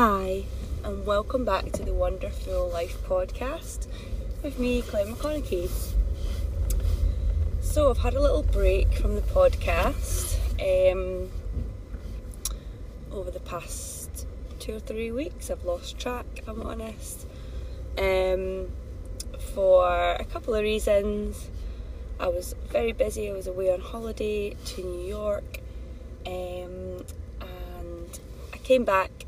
Hi, and welcome back to the Wonderful Life podcast with me, Claire McConaughey. So, I've had a little break from the podcast um, over the past two or three weeks. I've lost track, I'm honest, um, for a couple of reasons. I was very busy, I was away on holiday to New York, um, and I came back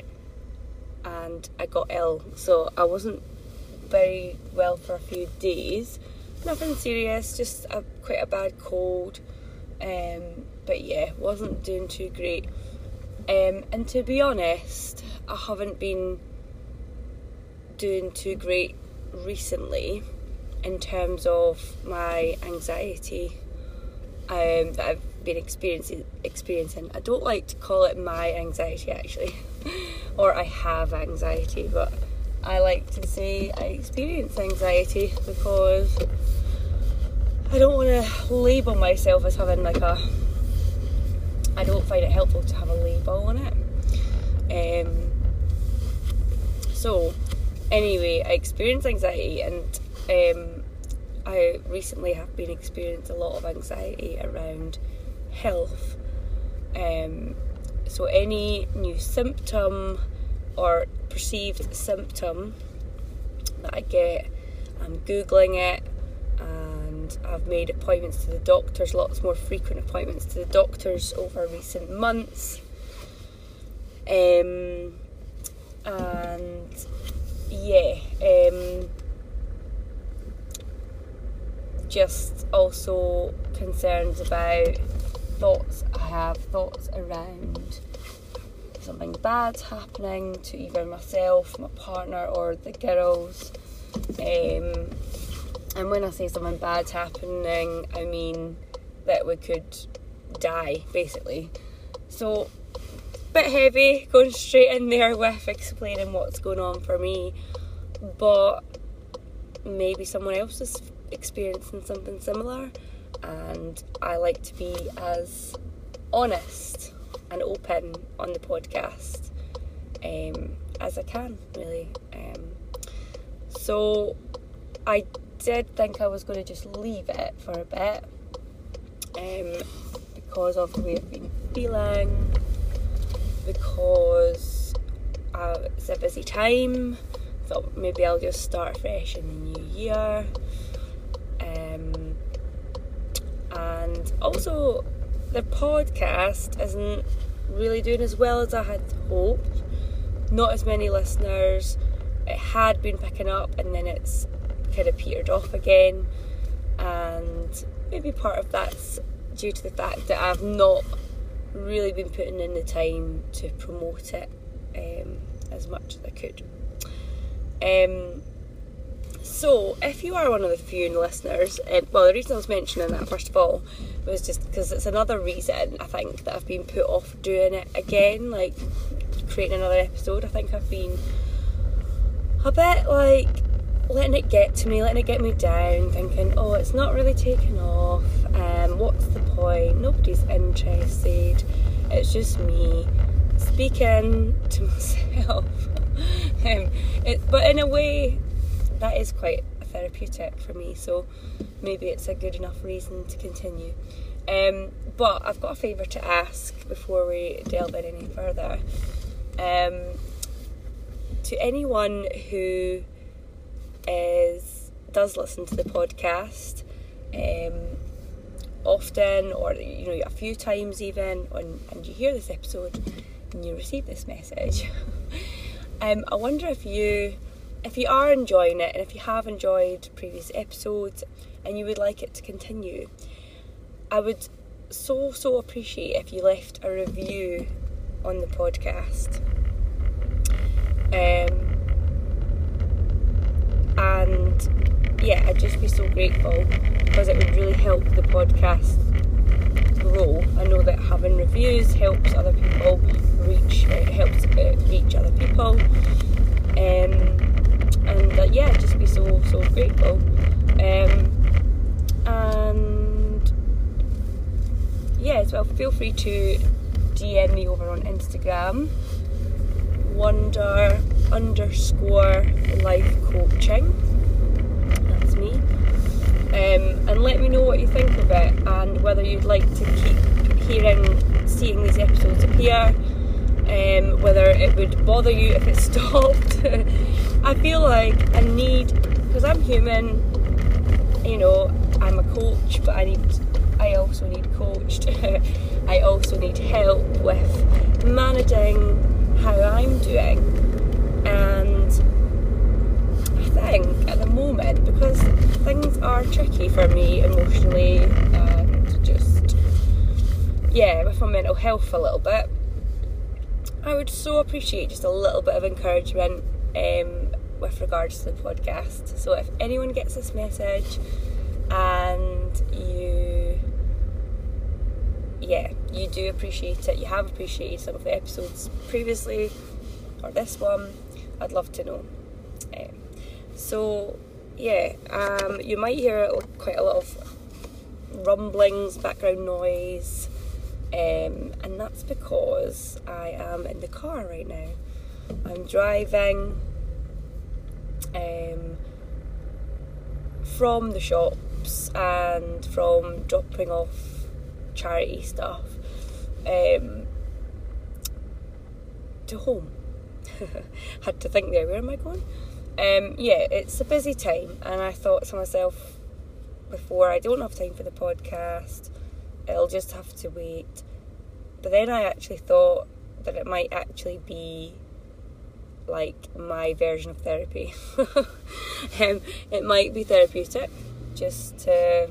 and I got ill, so I wasn't very well for a few days. Nothing serious, just a, quite a bad cold. Um, but yeah, wasn't doing too great. Um, and to be honest, I haven't been doing too great recently in terms of my anxiety um, that I've been experiencing. Experiencing. I don't like to call it my anxiety actually, or I have anxiety, but I like to say I experience anxiety because I don't want to label myself as having like a. I don't find it helpful to have a label on it. Um, so, anyway, I experience anxiety, and um, I recently have been experiencing a lot of anxiety around health. Um, so, any new symptom or perceived symptom that I get, I'm googling it, and I've made appointments to the doctors, lots more frequent appointments to the doctors over recent months. Um, and yeah, um, just also concerns about thoughts I have, thoughts around something bad happening to either myself, my partner, or the girls. Um, and when I say something bad's happening, I mean that we could die, basically. So, bit heavy going straight in there with explaining what's going on for me, but maybe someone else is experiencing something similar, and I like to be as honest and open on the podcast um, as I can, really. Um, so I did think I was going to just leave it for a bit um, because of the way I've been feeling, because uh, it's a busy time. Thought maybe I'll just start fresh in the new year. Um, and also, the podcast isn't really doing as well as I had hoped. Not as many listeners. It had been picking up and then it's kind of petered off again. And maybe part of that's due to the fact that I've not really been putting in the time to promote it um, as much as I could. Um, so, if you are one of the few listeners, um, well, the reason I was mentioning that first of all was just because it's another reason I think that I've been put off doing it again, like creating another episode. I think I've been a bit like letting it get to me, letting it get me down, thinking, oh, it's not really taking off. Um, what's the point? Nobody's interested. It's just me speaking to myself. um, it, but in a way, that is quite therapeutic for me. So maybe it's a good enough reason to continue. Um, but I've got a favour to ask before we delve in any further. Um, to anyone who is does listen to the podcast um, often, or you know a few times even, and, and you hear this episode and you receive this message, um, I wonder if you if you are enjoying it and if you have enjoyed previous episodes and you would like it to continue, I would so so appreciate if you left a review on the podcast. Um, and yeah, I'd just be so grateful because it would really help the podcast grow. I know that having reviews helps other people reach, it helps it reach other people. Um, yeah, just be so so grateful. Um, and yeah, as well, feel free to DM me over on Instagram. wonder underscore life coaching. That's me. Um, and let me know what you think of it and whether you'd like to keep hearing, seeing these episodes appear. Um, whether it would bother you if it stopped. I feel like I need, because I'm human, you know, I'm a coach, but I need, I also need coached. I also need help with managing how I'm doing. And I think at the moment, because things are tricky for me emotionally and just, yeah, with my mental health a little bit, I would so appreciate just a little bit of encouragement um, with regards to the podcast. So if anyone gets this message and you, yeah, you do appreciate it, you have appreciated some of the episodes previously or this one, I'd love to know. Um, so yeah, um, you might hear quite a lot of rumblings, background noise. Um, and that's because I am in the car right now. I'm driving um, from the shops and from dropping off charity stuff um, to home. Had to think there, where am I going? Um, yeah, it's a busy time, and I thought to myself before, I don't have time for the podcast it'll just have to wait. But then I actually thought that it might actually be like my version of therapy. um, it might be therapeutic just to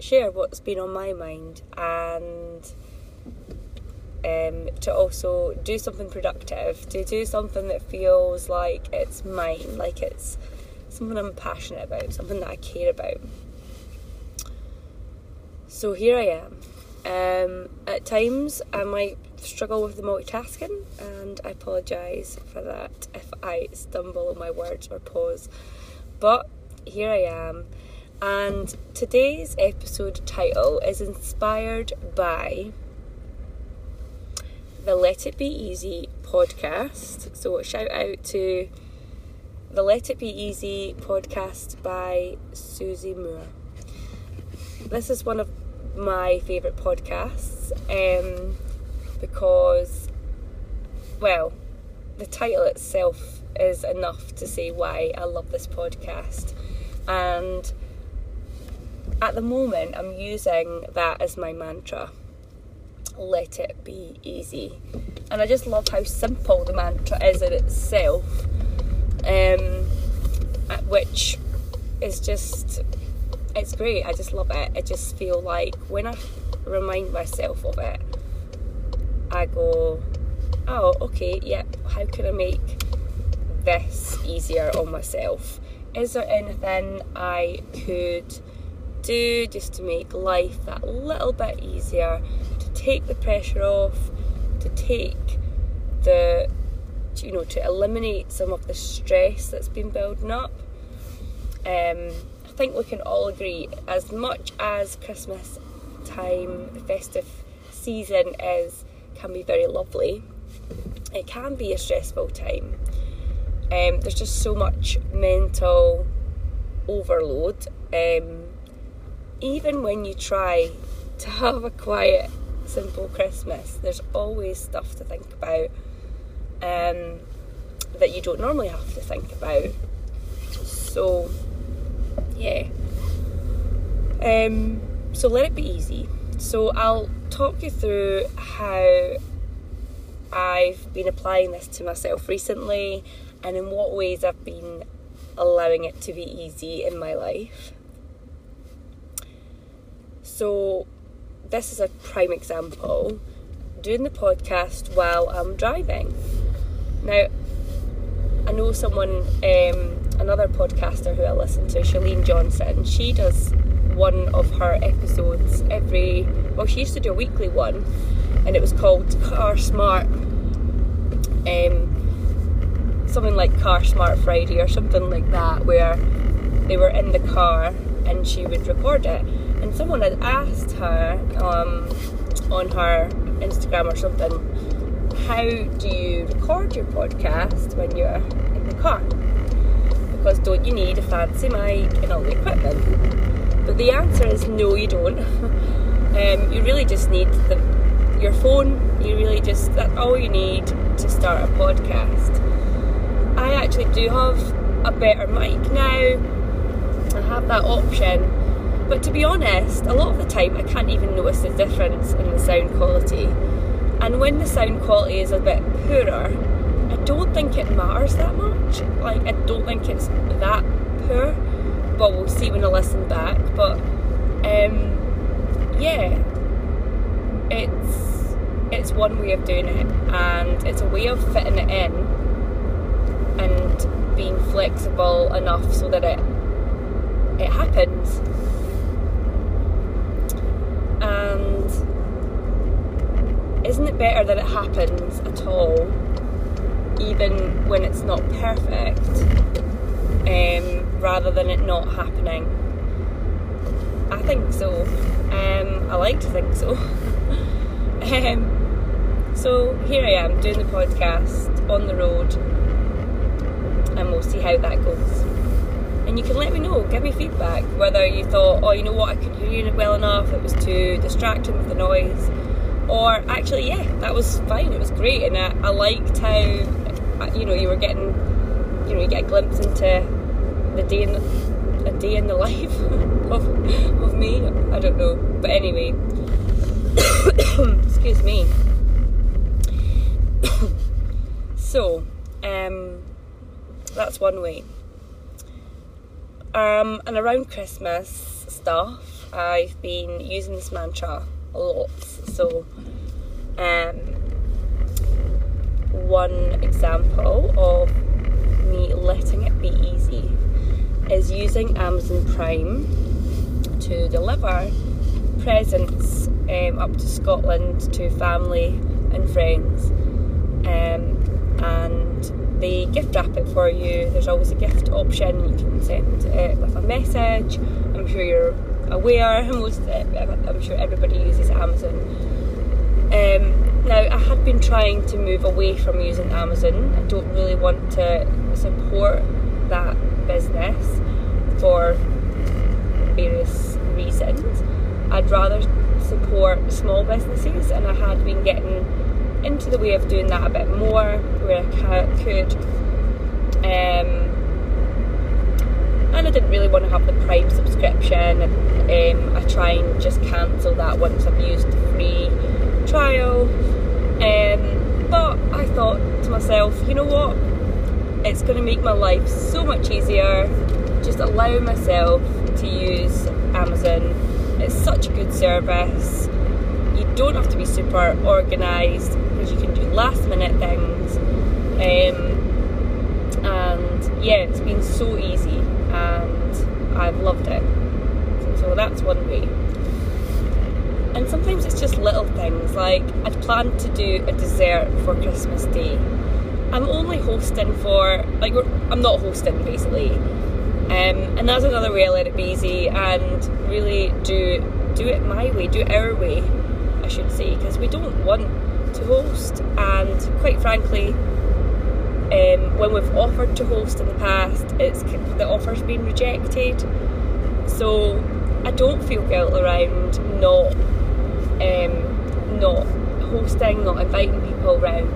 share what's been on my mind and um, to also do something productive, to do something that feels like it's mine, like it's something I'm passionate about, something that I care about. So here I am. Um, at times, I might struggle with the multitasking, and I apologise for that if I stumble on my words or pause. But here I am, and today's episode title is inspired by the Let It Be Easy podcast. So, shout out to the Let It Be Easy podcast by Susie Moore. This is one of my favourite podcasts um, because, well, the title itself is enough to say why I love this podcast. And at the moment, I'm using that as my mantra let it be easy. And I just love how simple the mantra is in itself, um, which is just it's great. I just love it. I just feel like when I remind myself of it, I go, oh, okay, yep, how can I make this easier on myself? Is there anything I could do just to make life that little bit easier, to take the pressure off, to take the, you know, to eliminate some of the stress that's been building up? Um, think we can all agree as much as Christmas time, festive season is can be very lovely, it can be a stressful time. Um, there's just so much mental overload. Um, even when you try to have a quiet, simple Christmas, there's always stuff to think about um, that you don't normally have to think about. So, yeah. Um, so let it be easy. So I'll talk you through how I've been applying this to myself recently and in what ways I've been allowing it to be easy in my life. So, this is a prime example doing the podcast while I'm driving. Now, I know someone um, another podcaster who I listen to, Chalene Johnson, she does one of her episodes every, well, she used to do a weekly one, and it was called Car Smart, um, something like Car Smart Friday or something like that, where they were in the car and she would record it. And someone had asked her um, on her Instagram or something how do you record your podcast when you're in the car? Because don't you need a fancy mic and all the equipment? But the answer is no, you don't. um, you really just need the, your phone. You really just that's all you need to start a podcast. I actually do have a better mic now. I have that option. But to be honest, a lot of the time I can't even notice the difference in the sound quality. And when the sound quality is a bit poorer, I don't think it matters that much. Like, I don't think it's that poor. But we'll see when I listen back. But, um, yeah, it's it's one way of doing it, and it's a way of fitting it in and being flexible enough so that it it happens. And isn't it better that it happens at all, even when it's not perfect, um, rather than it not happening? I think so. Um, I like to think so. um, so here I am doing the podcast on the road, and we'll see how that goes. And you can let me know, give me feedback, whether you thought, oh, you know what, I couldn't hear you well enough, it was too distracting with the noise, or actually, yeah, that was fine, it was great, and I, I liked how, you know, you were getting, you know, you get a glimpse into the day in a day in the life of, of me. I don't know, but anyway, excuse me. so, um, that's one way. Um, and around Christmas stuff, I've been using this mantra a lot. So, um, one example of me letting it be easy is using Amazon Prime to deliver presents um, up to Scotland to family and friends. Um, and they gift wrap it for you. There's always a gift option. You can send it with a message. I'm sure you're aware. Most, I'm sure everybody uses Amazon. Um, now, I had been trying to move away from using Amazon. I don't really want to support that business for various reasons. I'd rather support small businesses, and I had been getting into the way of doing that a bit more, where I could. Um, and I didn't really want to have the Prime subscription. Um, I try and just cancel that once I've used the free trial. Um, but I thought to myself, you know what? It's going to make my life so much easier. Just allow myself to use Amazon. It's such a good service. You don't have to be super organised because you can do last minute things. Um, and yeah, it's been so easy and I've loved it. So that's one way. And sometimes it's just little things like I'd planned to do a dessert for Christmas Day. I'm only hosting for like I'm not hosting basically, um, and that's another way I let it be easy and really do do it my way, do it our way, I should say, because we don't want to host, and quite frankly, um, when we've offered to host in the past, it's the offer's been rejected. So I don't feel guilt around not um, not hosting, not inviting people around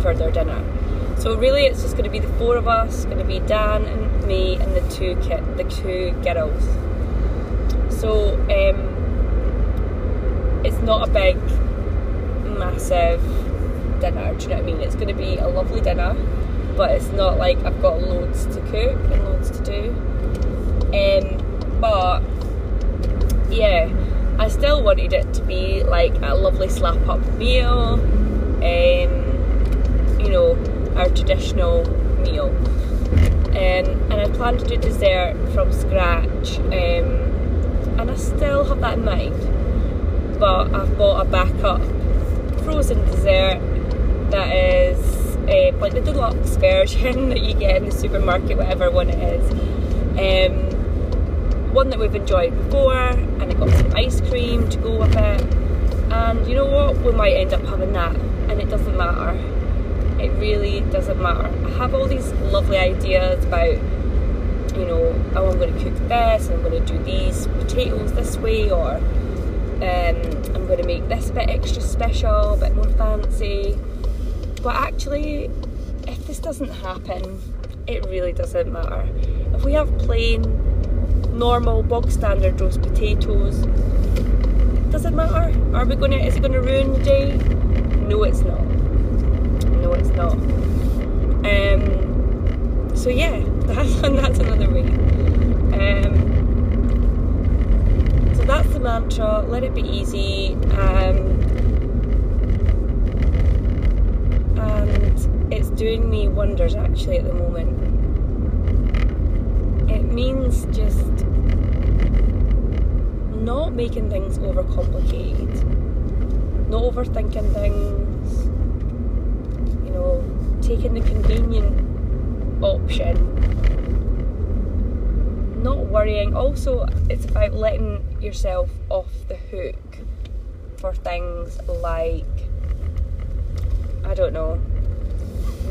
for their dinner. So really, it's just going to be the four of us. Going to be Dan and me and the two the two girls. So um, it's not a big, massive dinner. Do you know what I mean? It's going to be a lovely dinner, but it's not like I've got loads to cook and loads to do. Um, but yeah, I still wanted it to be like a lovely slap up meal. Um, you know, our traditional meal. Um, and I planned to do dessert from scratch, um, and I still have that in mind. But I've bought a backup frozen dessert that is uh, like the deluxe version that you get in the supermarket, whatever one it is. Um, one that we've enjoyed before, and it got some ice cream to go with it. And you know what? We might end up having that and it doesn't matter. It really doesn't matter. I have all these lovely ideas about, you know, oh, I'm going to cook this, and I'm going to do these potatoes this way, or um, I'm going to make this bit extra special, a bit more fancy. But actually, if this doesn't happen, it really doesn't matter. If we have plain, normal, bog standard roast potatoes, does it matter? Are we gonna? Is it gonna ruin the day? No, it's not. No, it's not. Um. So yeah, that's that's another way. Um. So that's the mantra. Let it be easy. Um. And it's doing me wonders actually at the moment. Means just not making things overcomplicated, not overthinking things, you know, taking the convenient option, not worrying. Also, it's about letting yourself off the hook for things like, I don't know,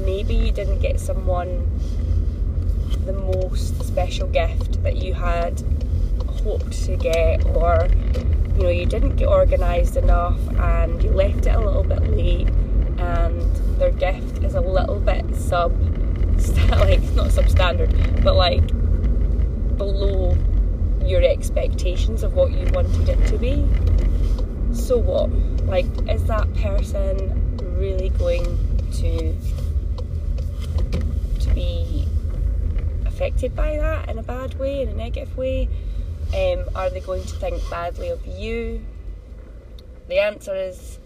maybe you didn't get someone the most special gift that you had hoped to get, or you know, you didn't get organised enough and you left it a little bit late, and their gift is a little bit sub, like not substandard, but like below your expectations of what you wanted it to be. So what? Like, is that person really going to be affected by that in a bad way, in a negative way? Um, are they going to think badly of you? The answer is,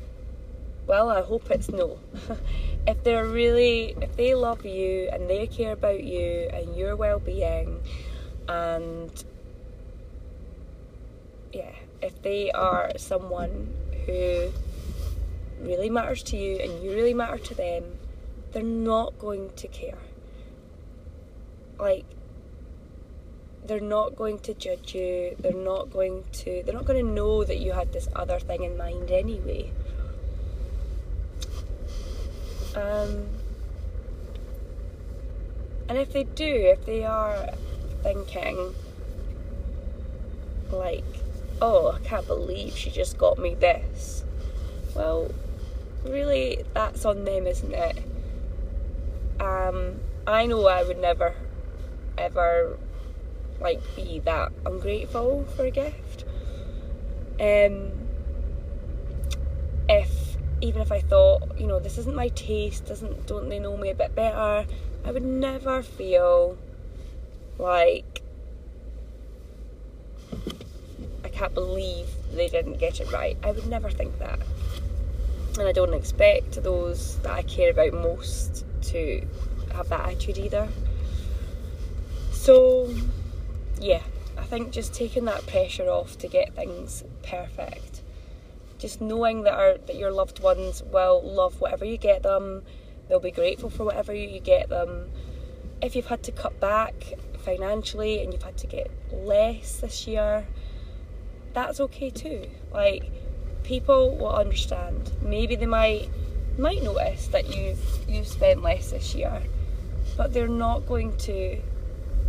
well, I hope it's no. if they're really, if they love you and they care about you and your well being, and yeah, if they are someone who really matters to you and you really matter to them, they're not going to care. Like, they're not going to judge you. They're not going to. They're not going to know that you had this other thing in mind anyway. Um, and if they do, if they are thinking, like, oh, I can't believe she just got me this. Well, really, that's on them, isn't it? Um, I know I would never, ever like be that ungrateful for a gift. Um, if even if I thought, you know, this isn't my taste, doesn't don't they know me a bit better, I would never feel like I can't believe they didn't get it right. I would never think that. And I don't expect those that I care about most to have that attitude either. So yeah, I think just taking that pressure off to get things perfect. Just knowing that our that your loved ones will love whatever you get them, they'll be grateful for whatever you get them. If you've had to cut back financially and you've had to get less this year, that's okay too. Like people will understand. Maybe they might might notice that you've you've spent less this year, but they're not going to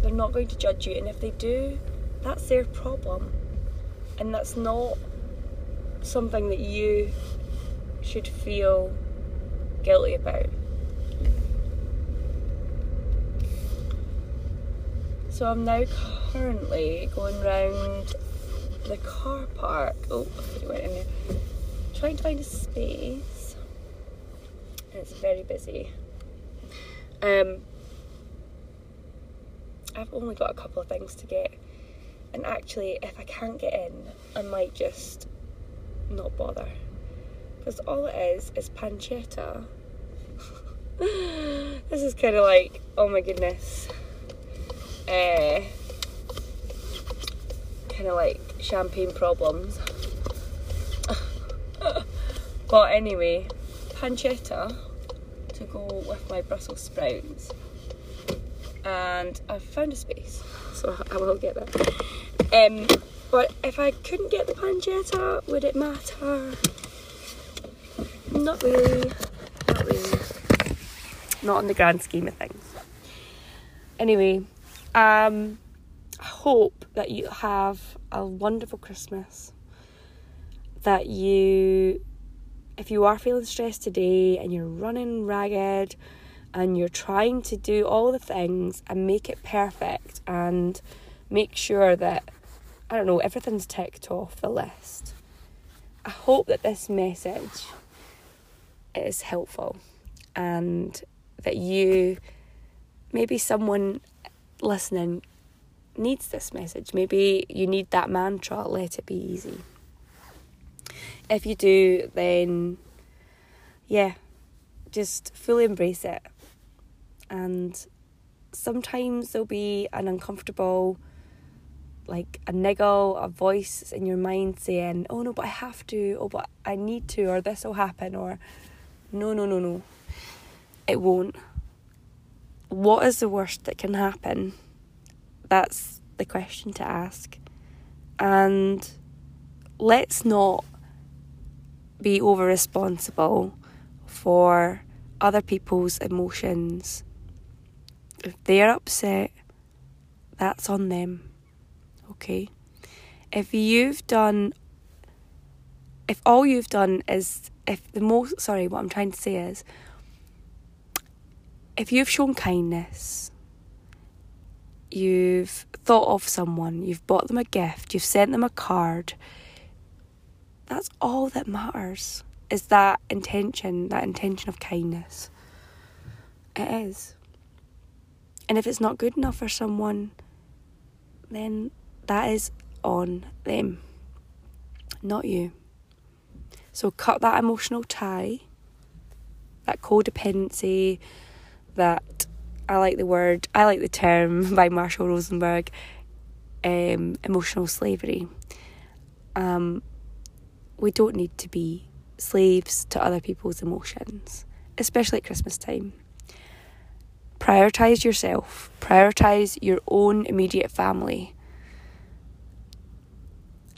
they're not going to judge you, and if they do, that's their problem. And that's not something that you should feel guilty about. So I'm now currently going round the car park. Oh, I went in there. Trying to find a space. And it's very busy. Um, I've only got a couple of things to get. And actually, if I can't get in, I might just not bother. Because all it is is pancetta. this is kind of like, oh my goodness. Uh, kind of like champagne problems. but anyway, pancetta to go with my Brussels sprouts and I've found a space, so I will get that. Um, but if I couldn't get the pancetta, would it matter? not really. Not really. Not in the grand scheme of things. Anyway, um, I hope that you have a wonderful Christmas. That you, if you are feeling stressed today and you're running ragged and you're trying to do all the things and make it perfect and make sure that, I don't know, everything's ticked off the list. I hope that this message is helpful and that you, maybe someone listening needs this message. Maybe you need that mantra, let it be easy. If you do, then yeah, just fully embrace it. And sometimes there'll be an uncomfortable, like a niggle, a voice in your mind saying, oh no, but I have to, oh, but I need to, or this will happen, or no, no, no, no. It won't. What is the worst that can happen? That's the question to ask. And let's not be over responsible for other people's emotions. If they're upset, that's on them. Okay? If you've done, if all you've done is, if the most, sorry, what I'm trying to say is, if you've shown kindness, you've thought of someone, you've bought them a gift, you've sent them a card, that's all that matters is that intention, that intention of kindness. It is. And if it's not good enough for someone, then that is on them, not you. So cut that emotional tie, that codependency, that I like the word, I like the term by Marshall Rosenberg, um, emotional slavery. Um, we don't need to be slaves to other people's emotions, especially at Christmas time. Prioritize yourself, prioritize your own immediate family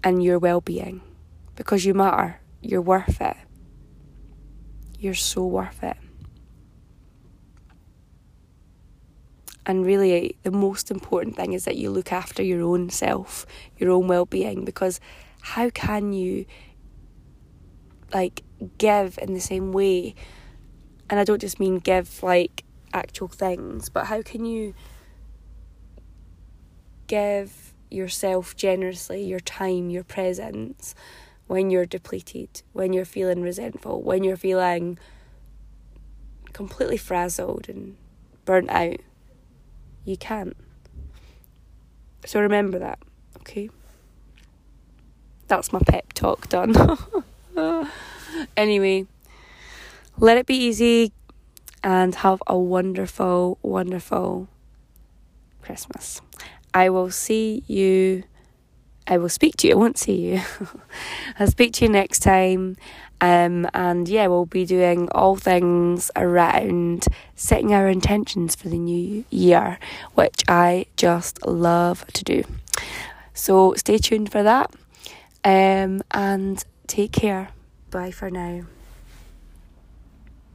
and your well being because you matter. You're worth it. You're so worth it. And really, the most important thing is that you look after your own self, your own well being, because how can you like give in the same way? And I don't just mean give like actual things, but how can you give yourself generously your time, your presence when you're depleted, when you're feeling resentful, when you're feeling completely frazzled and burnt out? You can't. So remember that, okay? That's my pep talk done. anyway, let it be easy and have a wonderful, wonderful Christmas. I will see you. I will speak to you. I won't see you. I'll speak to you next time. Um, and yeah, we'll be doing all things around setting our intentions for the new year, which I just love to do. So stay tuned for that um, and take care. Bye for now.